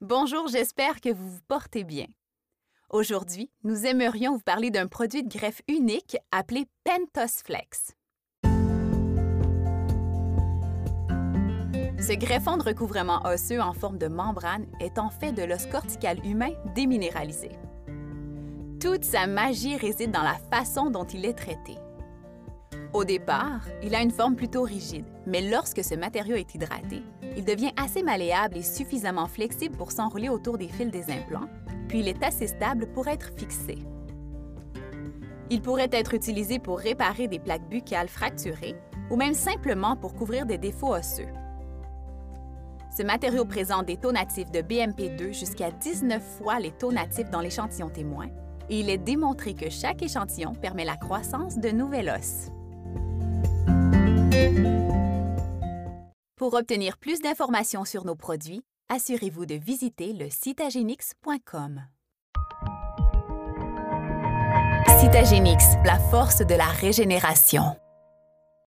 Bonjour, j'espère que vous vous portez bien. Aujourd'hui, nous aimerions vous parler d'un produit de greffe unique appelé Pentos Flex. Ce greffon de recouvrement osseux en forme de membrane est en fait de l'os cortical humain déminéralisé. Toute sa magie réside dans la façon dont il est traité. Au départ, il a une forme plutôt rigide, mais lorsque ce matériau est hydraté, il devient assez malléable et suffisamment flexible pour s'enrouler autour des fils des implants, puis il est assez stable pour être fixé. Il pourrait être utilisé pour réparer des plaques buccales fracturées ou même simplement pour couvrir des défauts osseux. Ce matériau présente des taux natifs de BMP2 jusqu'à 19 fois les taux natifs dans l'échantillon témoin et il est démontré que chaque échantillon permet la croissance de nouvel os. Pour obtenir plus d'informations sur nos produits, assurez-vous de visiter le citagenix.com. Citagenix, la force de la régénération.